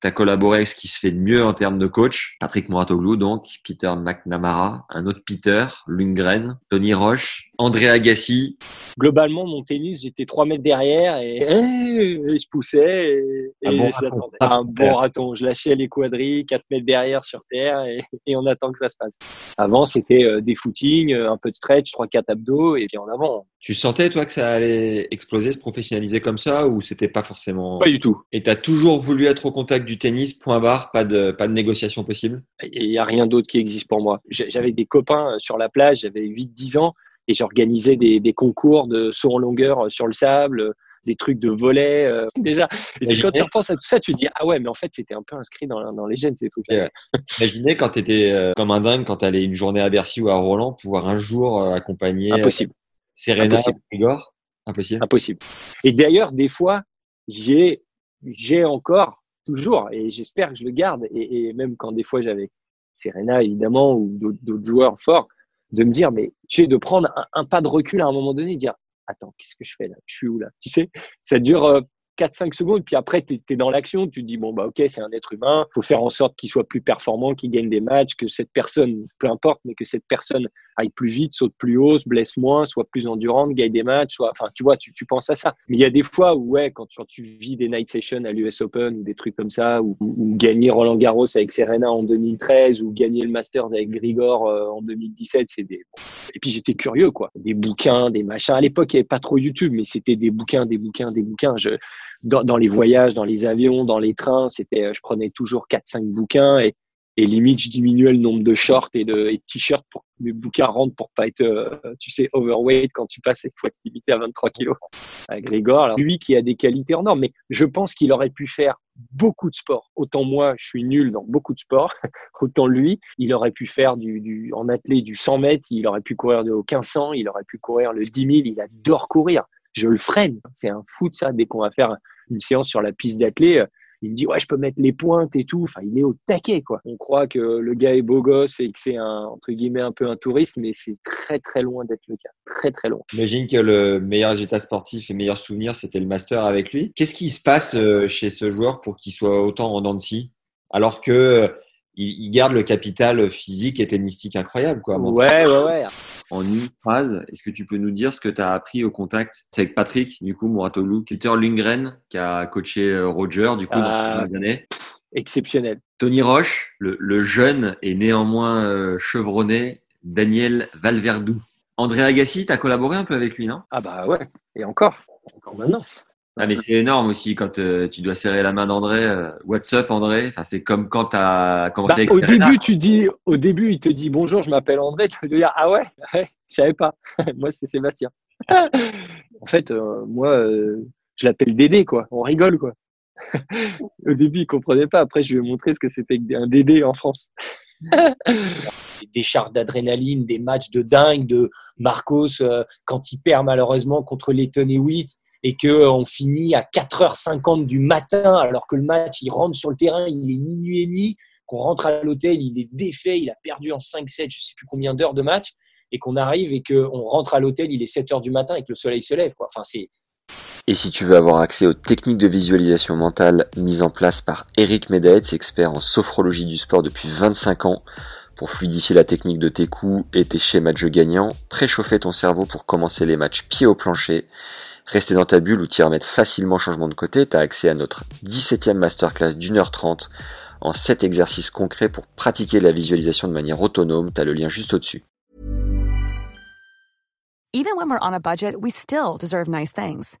Tu as collaboré avec ce qui se fait de mieux en termes de coach. Patrick Mouratoglou, donc, Peter McNamara, un autre Peter, Lundgren, Tony Roche, André Agassi. Globalement, mon tennis, j'étais 3 mètres derrière et, et je poussais et, Un bon j'attendais. Un bon raton. Je lâchais les quadrilles, 4 mètres derrière sur terre et, et on attend que ça se passe. Avant, c'était euh, des footings, euh, un peu de stretch, 3-4 abdos et puis en avant. Tu sentais, toi, que ça allait exploser, se professionnaliser comme ça ou c'était pas forcément. Pas du tout. Et tu as toujours voulu être au contact du tennis, point barre, pas de, pas de négociation possible? Il n'y a rien d'autre qui existe pour moi. J'avais des copains euh, sur la plage, j'avais 8-10 ans et j'organisais des, des concours de saut en longueur euh, sur le sable, euh, des trucs de volet. euh, déjà, et quand tu repenses à tout ça, tu te dis ah ouais, mais en fait c'était un peu inscrit dans, dans les gènes ces trucs-là. Ouais. Quand t'étais euh, comme un dingue, quand t'allais une journée à Bercy ou à Roland, pouvoir un jour euh, accompagner Impossible, Serena Impossible. Igor? Impossible? impossible. Et d'ailleurs, des fois, j'ai encore toujours et j'espère que je le garde. Et, même quand des fois j'avais Serena évidemment ou d'autres joueurs forts, de me dire mais tu sais de prendre un, pas de recul à un moment donné, dire attends qu'est-ce que je fais là, je suis où là, tu sais, ça dure euh, 4-5 secondes, puis après, tu es, dans l'action, tu te dis, bon, bah, ok, c'est un être humain, faut faire en sorte qu'il soit plus performant, qu'il gagne des matchs, que cette personne, peu importe, mais que cette personne aille plus vite, saute plus haut, se blesse moins, soit plus endurante, gagne des matchs, soit, enfin, tu vois, tu, tu penses à ça. Mais il y a des fois où, ouais, quand quand tu vis des night sessions à l'US Open ou des trucs comme ça, ou, ou gagner Roland Garros avec Serena en 2013 ou gagner le Masters avec Grigor euh, en 2017, c'est des, et puis j'étais curieux, quoi. Des bouquins, des machins. À l'époque, il n'y avait pas trop YouTube, mais c'était des bouquins, des bouquins, des bouquins. Je, dans, dans les voyages, dans les avions, dans les trains, c'était, je prenais toujours 4-5 bouquins et, et limite, je diminuais le nombre de shorts et de, et de t-shirts pour mes bouquins rentrent pour pas être, euh, tu sais, overweight quand tu passes. Il faut limité à 23 kilos. Grégor, alors, lui qui a des qualités hors normes, mais je pense qu'il aurait pu faire beaucoup de sport. Autant moi, je suis nul dans beaucoup de sports. Autant lui, il aurait pu faire du, du en athlète du 100 mètres, il aurait pu courir de 1500, il aurait pu courir le 10 000, il adore courir. Je le freine. C'est un fou de ça. Dès qu'on va faire une séance sur la piste d'athlète, il me dit ouais je peux mettre les pointes et tout. Enfin il est au taquet quoi. On croit que le gars est beau gosse et que c'est un entre guillemets un peu un touriste mais c'est très très loin d'être le cas. Très très loin. J'imagine que le meilleur résultat sportif et meilleur souvenir, c'était le master avec lui. Qu'est-ce qui se passe euh, chez ce joueur pour qu'il soit autant en dents alors que il il garde le capital physique et tennistique incroyable quoi. Ouais ouais ouais En une phrase, est-ce que tu peux nous dire ce que tu as appris au contact C'est avec Patrick, du coup, Mouratoglou, Peter Lundgren, qui a coaché euh, Roger, du coup, dans Ah. les années? exceptionnel Tony Roche, le, le jeune et néanmoins euh, chevronné Daniel Valverdou. André Agassi, tu as collaboré un peu avec lui, non? Ah bah ouais et encore encore maintenant Ah, mais c'est énorme aussi quand euh, tu dois serrer la main d'André. euh, What's up, André? Enfin, C'est comme quand tu as commencé Bah, avec au Serena. début tu dis au début il te dit bonjour je m'appelle André tu lui dire ah ouais? Ouais je savais pas. Moi c'est Sébastien. En fait euh, moi je l'appelle Dédé quoi. On rigole quoi. Au début il comprenait pas. Après je lui ai montré ce que c'était qu'un Dédé en France des charges d'adrénaline, des matchs de dingue de Marcos euh, quand il perd malheureusement contre Letton et Witt et que euh, finit à 4h50 du matin alors que le match il rentre sur le terrain, il est minuit et demi, qu'on rentre à l'hôtel, il est défait, il a perdu en 5-7, je sais plus combien d'heures de match et qu'on arrive et qu'on rentre à l'hôtel, il est 7h du matin et que le soleil se lève quoi. Et si tu veux avoir accès aux techniques de visualisation mentale mises en place par Eric Medaetz, expert en sophrologie du sport depuis 25 ans, pour fluidifier la technique de tes coups et tes schémas de jeu gagnants, préchauffer ton cerveau pour commencer les matchs pied au plancher, rester dans ta bulle ou t'y remettre facilement changement de côté, t'as accès à notre 17e masterclass d'une heure 30 en 7 exercices concrets pour pratiquer la visualisation de manière autonome, t'as le lien juste au-dessus. Even when we're on a budget, we still deserve nice things.